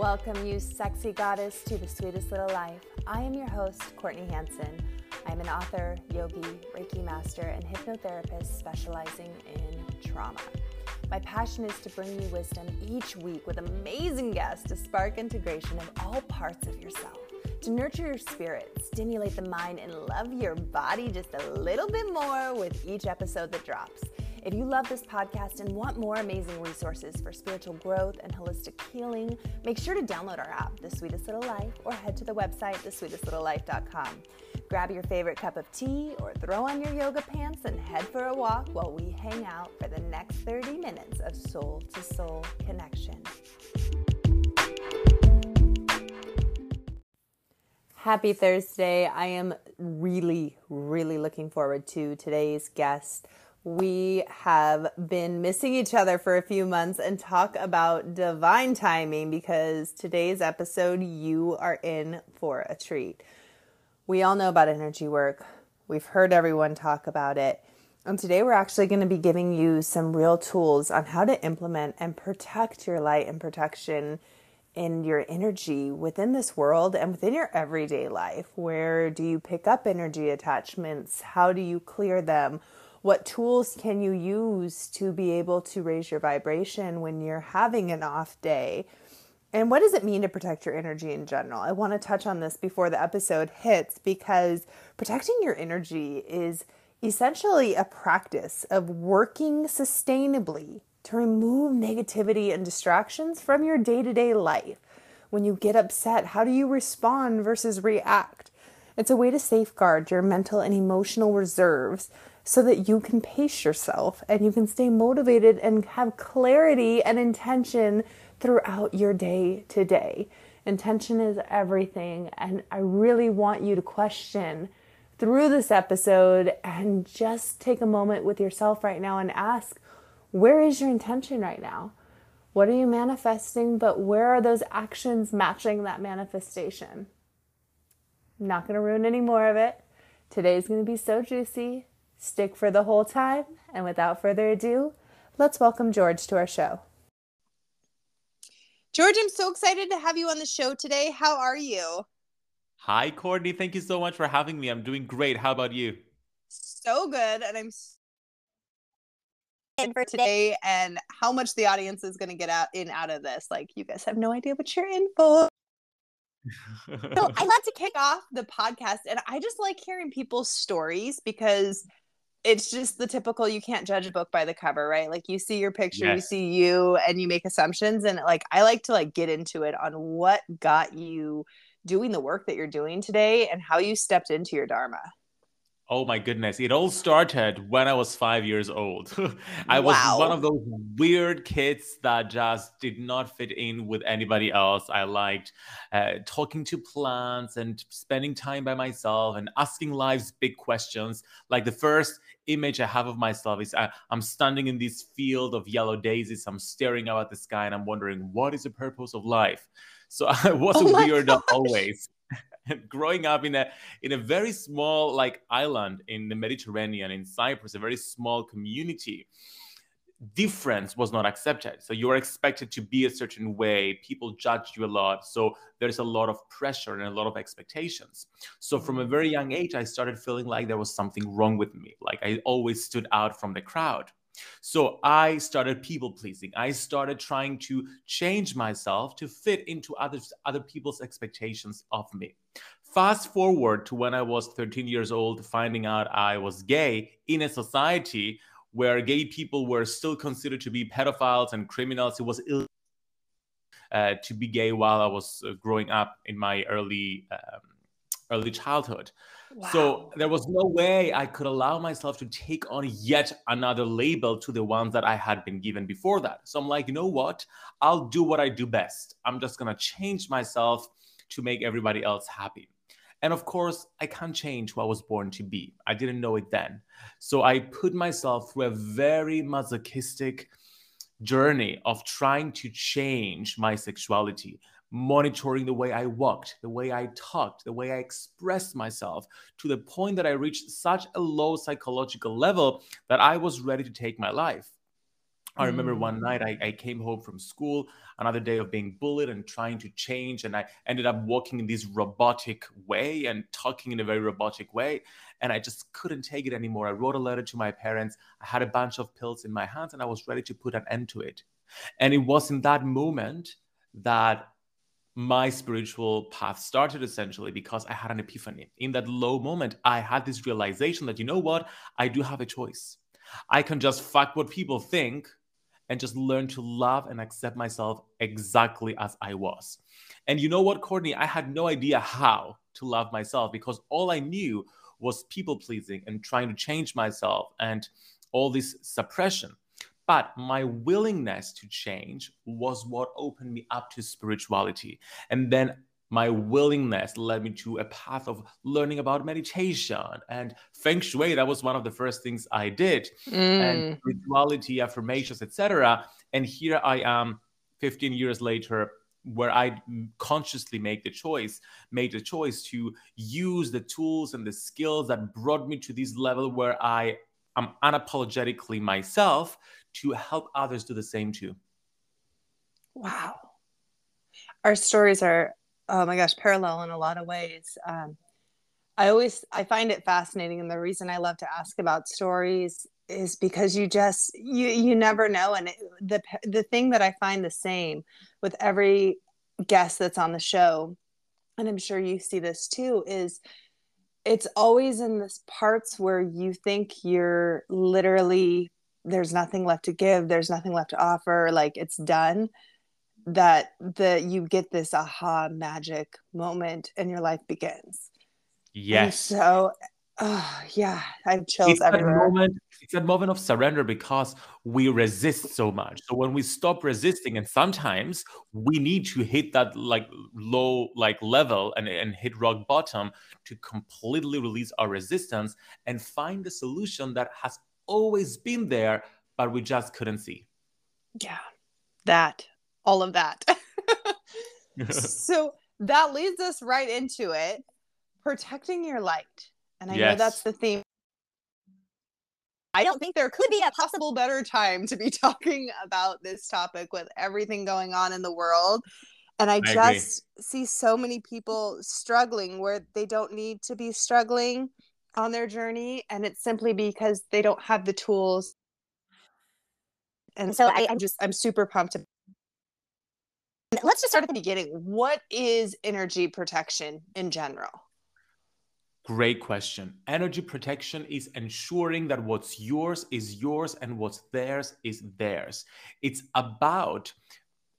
welcome you, sexy goddess, to the sweetest little life. I am your host, Courtney Hanson. I am an author, yogi, Reiki master, and hypnotherapist specializing in trauma. My passion is to bring you wisdom each week with amazing guests to spark integration of all parts of yourself, to nurture your spirit, stimulate the mind, and love your body just a little bit more with each episode that drops. If you love this podcast and want more amazing resources for spiritual growth and holistic healing, make sure to download our app, The Sweetest Little Life, or head to the website, thesweetestlittlelife.com. Grab your favorite cup of tea or throw on your yoga pants and head for a walk while we hang out for the next 30 minutes of soul to soul connection. Happy Thursday. I am really, really looking forward to today's guest we have been missing each other for a few months and talk about divine timing because today's episode, you are in for a treat. We all know about energy work, we've heard everyone talk about it. And today we're actually going to be giving you some real tools on how to implement and protect your light and protection in your energy within this world and within your everyday life. Where do you pick up energy attachments? How do you clear them? What tools can you use to be able to raise your vibration when you're having an off day? And what does it mean to protect your energy in general? I want to touch on this before the episode hits because protecting your energy is essentially a practice of working sustainably to remove negativity and distractions from your day to day life. When you get upset, how do you respond versus react? It's a way to safeguard your mental and emotional reserves so that you can pace yourself and you can stay motivated and have clarity and intention throughout your day to day. Intention is everything, and I really want you to question through this episode and just take a moment with yourself right now and ask where is your intention right now? What are you manifesting, but where are those actions matching that manifestation? I'm not going to ruin any more of it. Today's going to be so juicy. Stick for the whole time, and without further ado, let's welcome George to our show. George, I'm so excited to have you on the show today. How are you? Hi, Courtney. Thank you so much for having me. I'm doing great. How about you? So good. And I'm in for today and how much the audience is going to get out in out of this. Like, you guys have no idea what you're in for. so I like to kick off the podcast, and I just like hearing people's stories because it's just the typical you can't judge a book by the cover right like you see your picture yes. you see you and you make assumptions and like i like to like get into it on what got you doing the work that you're doing today and how you stepped into your dharma Oh my goodness. It all started when I was five years old. I was wow. one of those weird kids that just did not fit in with anybody else. I liked uh, talking to plants and spending time by myself and asking life's big questions. Like the first image I have of myself is I, uh, I'm standing in this field of yellow daisies. I'm staring out at the sky and I'm wondering, what is the purpose of life? So I was oh a weirdo always. growing up in a in a very small like island in the Mediterranean in Cyprus, a very small community, difference was not accepted. So you are expected to be a certain way. People judge you a lot. So there's a lot of pressure and a lot of expectations. So from a very young age, I started feeling like there was something wrong with me. Like I always stood out from the crowd. So I started people pleasing. I started trying to change myself to fit into other, other people's expectations of me. Fast forward to when I was 13 years old, finding out I was gay in a society where gay people were still considered to be pedophiles and criminals. It was ill uh, to be gay while I was uh, growing up in my early um, early childhood. Wow. So there was no way I could allow myself to take on yet another label to the ones that I had been given before that. So I'm like, you know what? I'll do what I do best. I'm just going to change myself to make everybody else happy. And of course, I can't change who I was born to be. I didn't know it then. So I put myself through a very masochistic journey of trying to change my sexuality, monitoring the way I walked, the way I talked, the way I expressed myself to the point that I reached such a low psychological level that I was ready to take my life. I remember one mm. night I, I, came home from school, another day of being bullied and trying to change. And I ended up walking in this robotic way and talking in a very robotic way. And I just couldn't take it anymore. I wrote a letter to my parents. I had a bunch of pills in my hands and I was ready to put an end to it. And it was in that moment that my spiritual path started essentially because I had an epiphany. In that low moment, I had this realization that, you know what? I do have a choice. I can just fuck what people think and just learn to love and accept myself exactly as I was. And you know what, Courtney? I had no idea how to love myself because all I knew was people pleasing and trying to change myself and all this suppression. But my willingness to change was what opened me up to spirituality. And then my willingness led me to a path of learning about meditation. And feng shui that was one of the first things i did. Mm. and spirituality affirmations etc and here i am 15 years later where i consciously make the choice made the choice to use the tools and the skills that brought me to this level where i am unapologetically myself to help others do the same too. Wow. Our stories are oh my gosh, parallel in a lot of ways. Um, I always I find it fascinating, and the reason I love to ask about stories is because you just you you never know, and it, the the thing that I find the same with every guest that's on the show, and I'm sure you see this too, is it's always in this parts where you think you're literally there's nothing left to give, there's nothing left to offer, like it's done that the you get this aha magic moment and your life begins. Yes. And so oh, yeah, I have chills it's everywhere. That moment, it's a moment of surrender because we resist so much. So when we stop resisting, and sometimes we need to hit that like low like level and, and hit rock bottom to completely release our resistance and find the solution that has always been there, but we just couldn't see. Yeah. That all of that. so that leads us right into it protecting your light. And I yes. know that's the theme. I don't think there could be a possible better time to be talking about this topic with everything going on in the world. And I, I just agree. see so many people struggling where they don't need to be struggling on their journey. And it's simply because they don't have the tools. And so I, I'm just, I'm super pumped let's just start at the beginning. What is energy protection in general? Great question. Energy protection is ensuring that what's yours is yours and what's theirs is theirs. It's about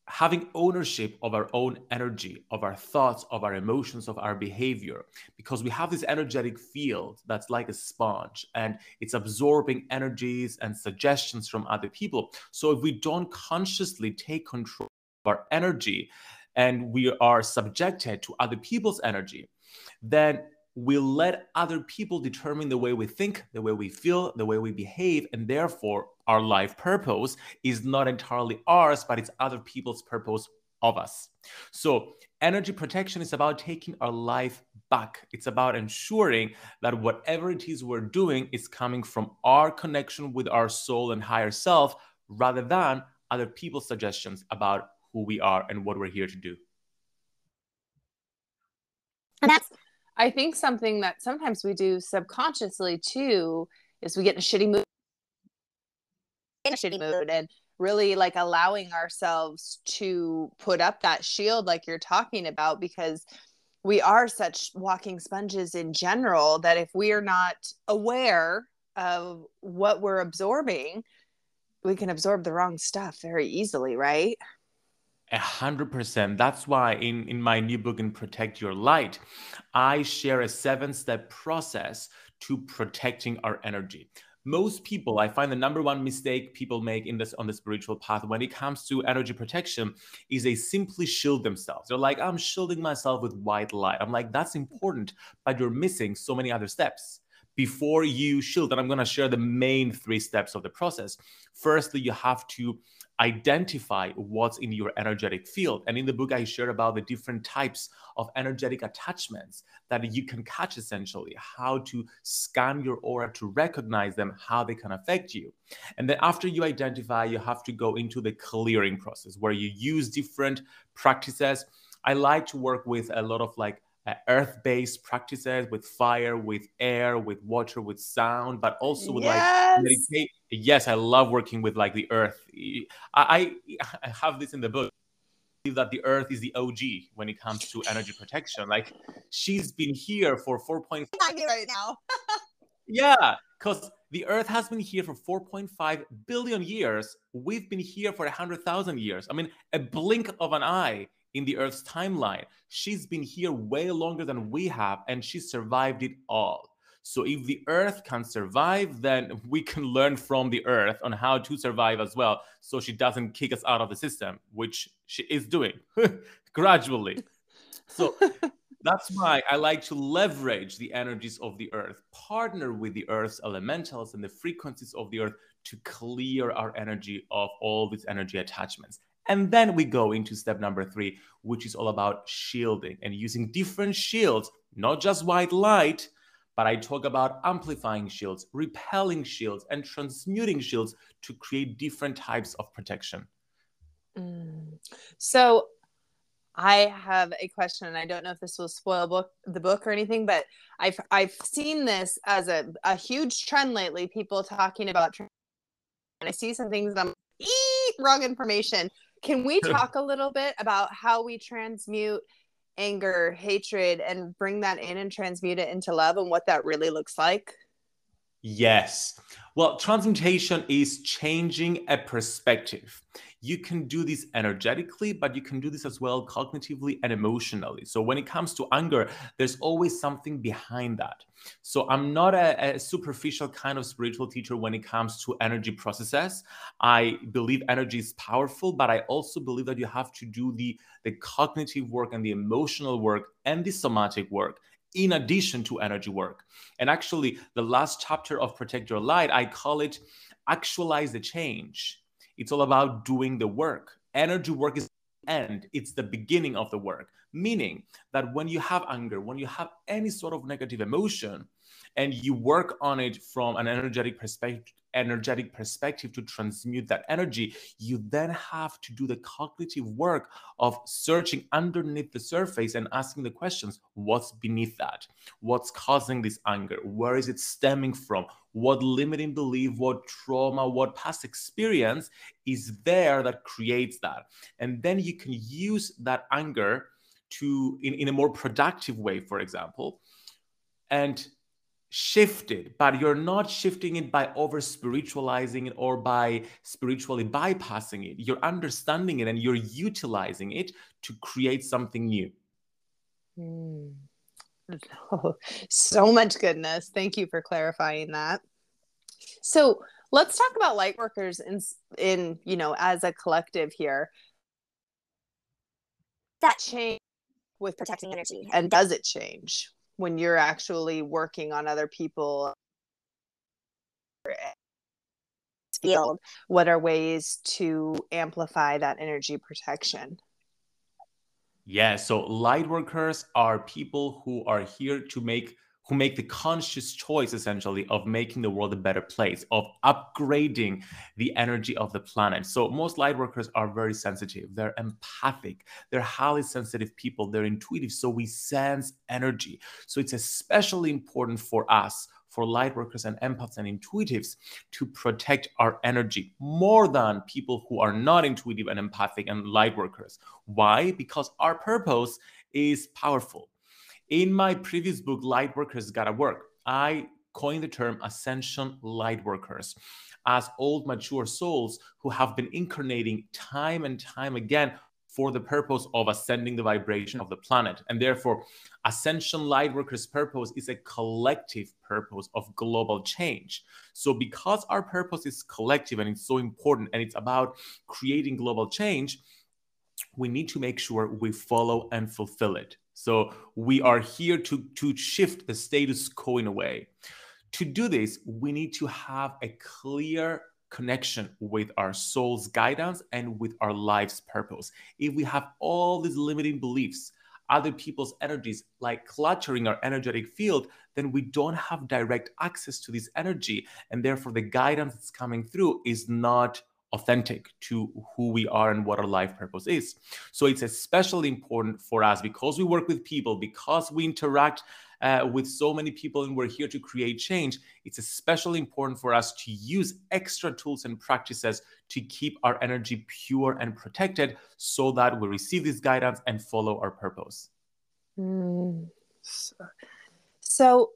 having ownership of our own energy, of our thoughts, of our emotions, of our behavior, because we have this energetic field that's like a sponge and it's absorbing energies and suggestions from other people. So if we don't consciously take control our energy and we are subjected to other people's energy, then we let other people determine the way we think, the way we feel, the way we behave, and therefore our life purpose is not entirely ours, but it's other people's purpose of us. So, energy protection is about taking our life back. It's about ensuring that whatever it is we're doing is coming from our connection with our soul and higher self rather than other people's suggestions about who we are and what we're here to do. And that's, I think, something that sometimes we do subconsciously too is we get in a shitty mood, in a shitty mood, and really like allowing ourselves to put up that shield, like you're talking about, because we are such walking sponges in general that if we are not aware of what we're absorbing, we can absorb the wrong stuff very easily, right? A hundred percent. That's why in, in my new book, in Protect Your Light, I share a seven step process to protecting our energy. Most people, I find the number one mistake people make in this on the spiritual path when it comes to energy protection is they simply shield themselves. They're like, I'm shielding myself with white light. I'm like, that's important, but you're missing so many other steps before you shield, and I'm going to share the main three steps of the process. Firstly, you have to identify what's in your energetic field. And in the book, I share about the different types of energetic attachments that you can catch essentially, how to scan your aura to recognize them, how they can affect you. And then after you identify, you have to go into the clearing process where you use different practices. I like to work with a lot of like uh, earth-based practices with fire, with air, with water, with sound, but also with yes. like meditate. Yes, I love working with like the earth. I, I have this in the book that the earth is the OG when it comes to energy protection. Like she's been here for 4.5 right now. yeah, because the earth has been here for 4.5 billion years. We've been here for 100,000 years. I mean, a blink of an eye in the Earth's timeline. She's been here way longer than we have, and she survived it all. So if the Earth can survive, then we can learn from the Earth on how to survive as well, so she doesn't kick us out of the system, which she is doing gradually. So that's why I like to leverage the energies of the Earth, partner with the Earth's elementals and the frequencies of the Earth to clear our energy of all these energy attachments. And then we go into step number three, which is all about shielding and using different shields, not just white light, but I talk about amplifying shields, repelling shields, and transmuting shields to create different types of protection. Mm. So I have a question, and I don't know if this will spoil book the book or anything, but I've I've seen this as a, a huge trend lately. People talking about, and I see some things that I'm wrong information. Can we talk a little bit about how we transmute anger, hatred, and bring that in and transmute it into love and what that really looks like? Yes. Well, transmutation is changing a perspective. You can do this energetically, but you can do this as well cognitively and emotionally. So, when it comes to anger, there's always something behind that. So, I'm not a, a superficial kind of spiritual teacher when it comes to energy processes. I believe energy is powerful, but I also believe that you have to do the, the cognitive work and the emotional work and the somatic work in addition to energy work. And actually, the last chapter of Protect Your Light, I call it Actualize the Change. It's all about doing the work. Energy work is the end, it's the beginning of the work. Meaning that when you have anger, when you have any sort of negative emotion, and you work on it from an energetic perspective energetic perspective to transmute that energy, you then have to do the cognitive work of searching underneath the surface and asking the questions what's beneath that? What's causing this anger? Where is it stemming from? What limiting belief, what trauma, what past experience is there that creates that? And then you can use that anger to in, in a more productive way, for example. And shifted, but you're not shifting it by over spiritualizing it or by spiritually bypassing it. You're understanding it and you're utilizing it to create something new. Mm. So much goodness. Thank you for clarifying that. So let's talk about light workers in in you know as a collective here. That change with protecting energy, and does it change? When you're actually working on other people field what are ways to amplify that energy protection? Yeah so light workers are people who are here to make who make the conscious choice essentially of making the world a better place, of upgrading the energy of the planet. So most light workers are very sensitive, they're empathic, they're highly sensitive people, they're intuitive. So we sense energy. So it's especially important for us for light workers and empaths and intuitives to protect our energy more than people who are not intuitive and empathic and light workers. Why? Because our purpose is powerful. In my previous book, Lightworkers Gotta Work, I coined the term ascension lightworkers as old, mature souls who have been incarnating time and time again for the purpose of ascending the vibration of the planet. And therefore, Ascension Lightworkers' purpose is a collective purpose of global change. So, because our purpose is collective and it's so important and it's about creating global change, we need to make sure we follow and fulfill it. So we are here to, to shift the status quo in a way, To do this, we need to have a clear connection with our soul's guidance and with our life's purpose. If we have all these limiting beliefs, other people's energies like cluttering our energetic field, then we don't have direct access to this energy. And therefore, the guidance that's coming through is not authentic to who we are and what our life purpose is. So it's especially important for us because we work with people, because we interact uh, with so many people and we're here to create change. It's especially important for us to use extra tools and practices to keep our energy pure and protected so that we receive this guidance and follow our purpose. Mm. So,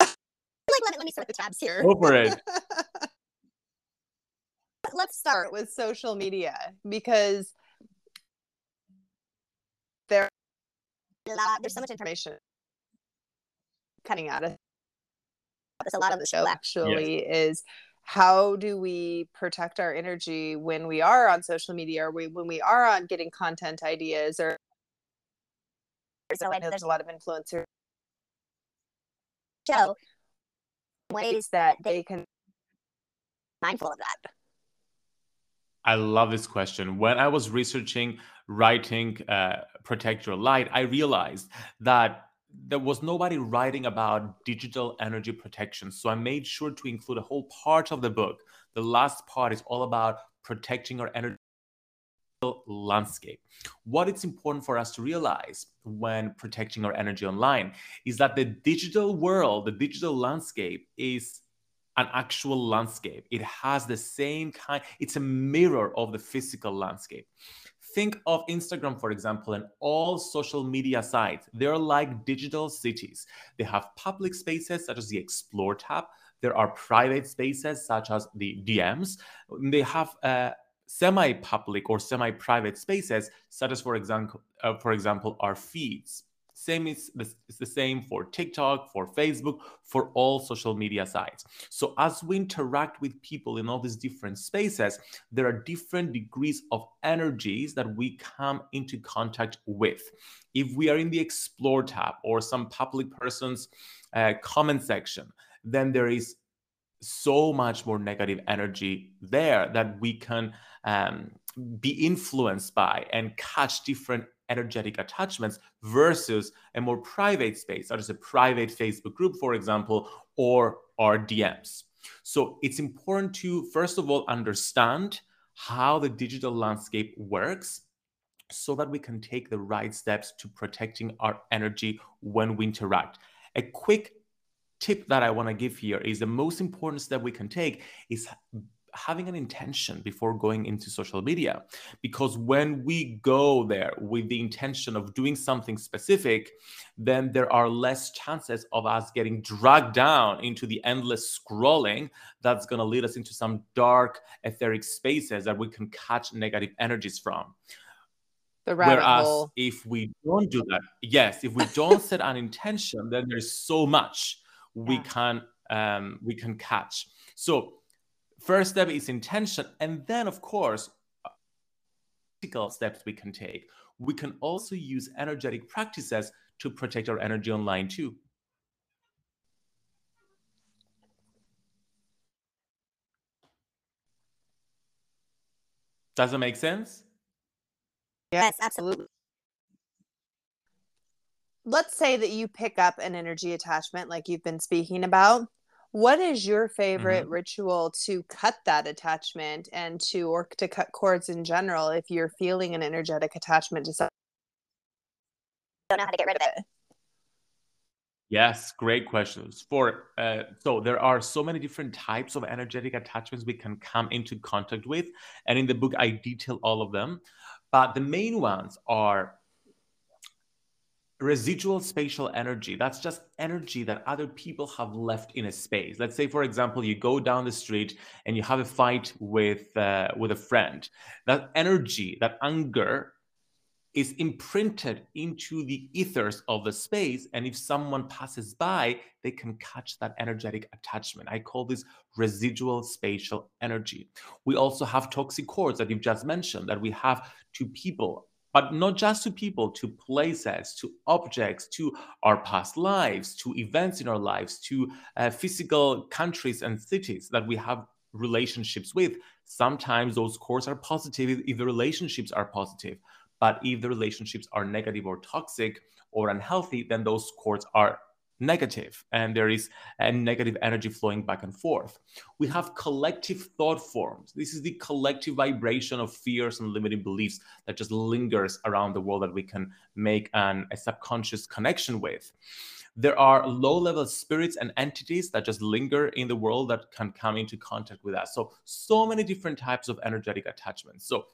like let, let me the tabs here. Go for it. let's start with social media because there there's so much information cutting out of this. A lot of the show actually yes. is how do we protect our energy when we are on social media? Or we, when we are on getting content ideas or so I know there's a lot of influencers show ways that they can mindful of that I love this question. When I was researching writing uh, Protect Your Light, I realized that there was nobody writing about digital energy protection. So I made sure to include a whole part of the book. The last part is all about protecting our energy landscape. What it's important for us to realize when protecting our energy online is that the digital world, the digital landscape is an actual landscape. It has the same kind, it's a mirror of the physical landscape. Think of Instagram, for example, and all social media sites. They're like digital cities. They have public spaces such as the Explore tab. There are private spaces such as the DMs. They have uh, semi-public or semi-private spaces such as, for example, uh, for example, our feeds. Same is the, it's the same for TikTok, for Facebook, for all social media sites. So as we interact with people in all these different spaces, there are different degrees of energies that we come into contact with. If we are in the Explore tab or some public person's uh, comment section, then there is so much more negative energy there that we can um, be influenced by and catch different energetic attachments versus a more private space, such as a private Facebook group, for example, or our DMs. So it's important to, first of all, understand how the digital landscape works so that we can take the right steps to protecting our energy when we interact. A quick tip that I want to give here is the most important step we can take is having an intention before going into social media. Because when we go there with the intention of doing something specific, then there are less chances of us getting dragged down into the endless scrolling that's going to lead us into some dark etheric spaces that we can catch negative energies from. The Whereas hole. if we don't do that, yes, if we don't set an intention, then there's so much we yeah. can um, we can catch. So First step is intention. And then, of course, practical steps we can take. We can also use energetic practices to protect our energy online too. Does it make sense? Yes, absolutely. Let's say that you pick up an energy attachment like you've been speaking about what is your favorite mm-hmm. ritual to cut that attachment and to or to cut cords in general if you're feeling an energetic attachment to something? Don't know how to get rid of it. Yes, great questions. For uh, so there are so many different types of energetic attachments we can come into contact with, and in the book I detail all of them. But the main ones are residual spatial energy that's just energy that other people have left in a space. Let's say for example you go down the street and you have a fight with uh, with a friend. That energy that anger is imprinted into the ethers of the space and if someone passes by they can catch that energetic attachment. I call this residual spatial energy. We also have toxic cords that you've just mentioned that we have to people but not just to people, to places, to objects, to our past lives, to events in our lives, to uh, physical countries and cities that we have relationships with. Sometimes those cords are positive if the relationships are positive. But if the relationships are negative or toxic or unhealthy, then those cords are negative and there is a negative energy flowing back and forth. We have collective thought forms. This is the collective vibration of fears and limiting beliefs that just lingers around the world that we can make an, a subconscious connection with. There are low level spirits and entities that just linger in the world that can come into contact with us. So, so many different types of energetic attachments. So,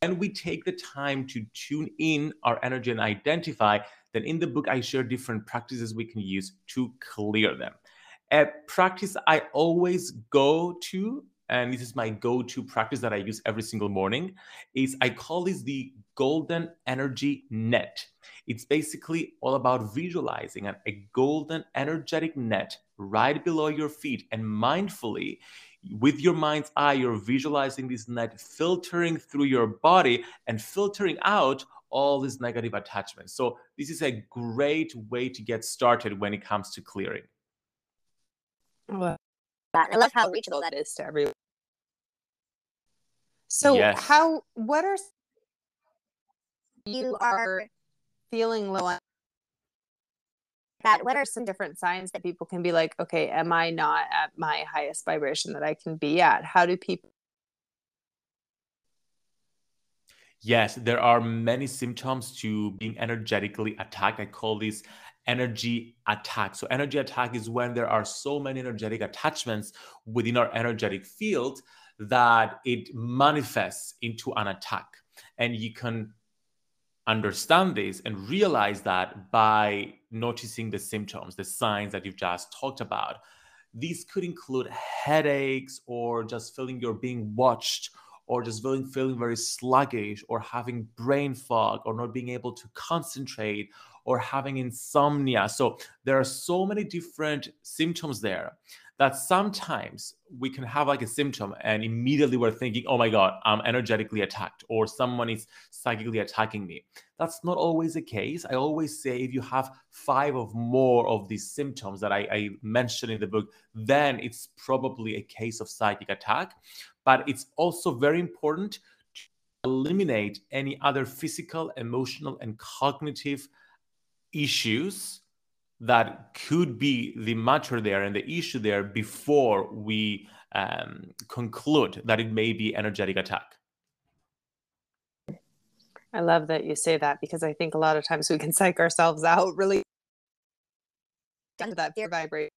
when we take the time to tune in our energy and identify then in the book, I share different practices we can use to clear them. A practice I always go to, and this is my go to practice that I use every single morning, is I call this the golden energy net. It's basically all about visualizing a golden energetic net right below your feet and mindfully with your mind's eye, you're visualizing this net filtering through your body and filtering out all these negative attachments. So this is a great way to get started when it comes to clearing. Well, I love how reachable that is to everyone. So yes. how what are you are feeling low on that what are some different signs that people can be like okay am i not at my highest vibration that i can be at how do people Yes, there are many symptoms to being energetically attacked. I call these energy attack. So, energy attack is when there are so many energetic attachments within our energetic field that it manifests into an attack. And you can understand this and realize that by noticing the symptoms, the signs that you've just talked about. These could include headaches or just feeling you're being watched or just feeling, feeling very sluggish or having brain fog or not being able to concentrate or having insomnia. So there are so many different symptoms there that sometimes we can have like a symptom and immediately we're thinking, oh my God, I'm energetically attacked or someone is psychically attacking me. That's not always the case. I always say if you have five or more of these symptoms that I, I mentioned in the book, then it's probably a case of psychic attack but it's also very important to eliminate any other physical, emotional, and cognitive issues that could be the matter there and the issue there before we um, conclude that it may be energetic attack. I love that you say that because I think a lot of times we can psych ourselves out really into that fear vibration.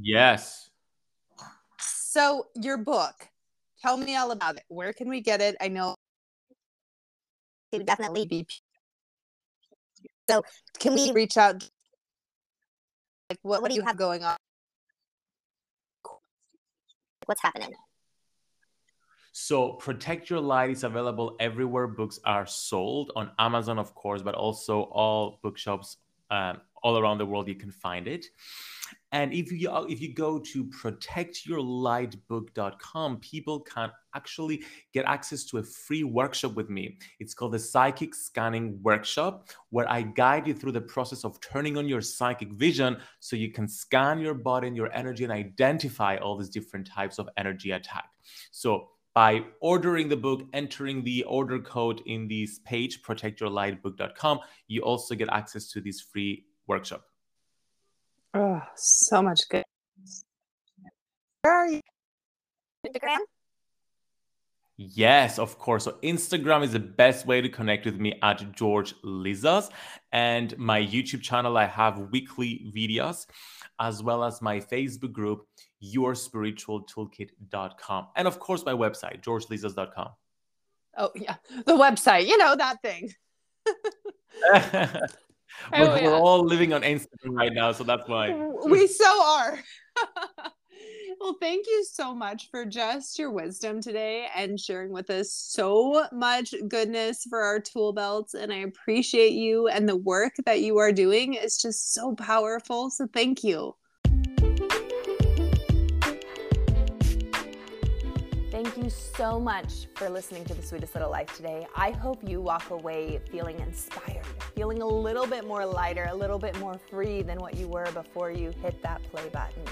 Yes. So, your book, tell me all about it. Where can we get it? I know it would definitely be. So, can we reach out? Like, what, what do you have going on? What's happening? So, Protect Your Light is available everywhere books are sold on Amazon, of course, but also all bookshops um, all around the world. You can find it. And if you uh, if you go to protectyourlightbook.com, people can actually get access to a free workshop with me. It's called the Psychic Scanning Workshop, where I guide you through the process of turning on your psychic vision so you can scan your body and your energy and identify all these different types of energy attack. So by ordering the book, entering the order code in this page, protectyourlightbook.com, you also get access to this free workshop. Oh, so much good. Where are you? Instagram? Yes, of course. So Instagram is the best way to connect with me at George Lizos. And my YouTube channel, I have weekly videos, as well as my Facebook group, yourspiritualtoolkit.com. And of course, my website, georgelizos.com. Oh, yeah. The website, you know, that thing. we're, oh, yeah. we're all living on Instagram right now, so that's why. We so are. well, thank you so much for just your wisdom today and sharing with us so much goodness for our tool belts. And I appreciate you and the work that you are doing It's just so powerful. So thank you. Thank you so much for listening to The Sweetest Little Life today. I hope you walk away feeling inspired, feeling a little bit more lighter, a little bit more free than what you were before you hit that play button.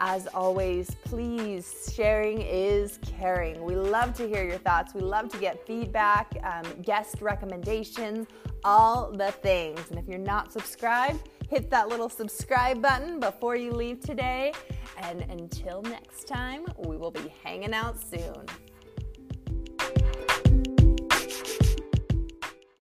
As always, please, sharing is caring. We love to hear your thoughts. We love to get feedback, um, guest recommendations, all the things. And if you're not subscribed, hit that little subscribe button before you leave today. And until next time, we will be hanging out soon.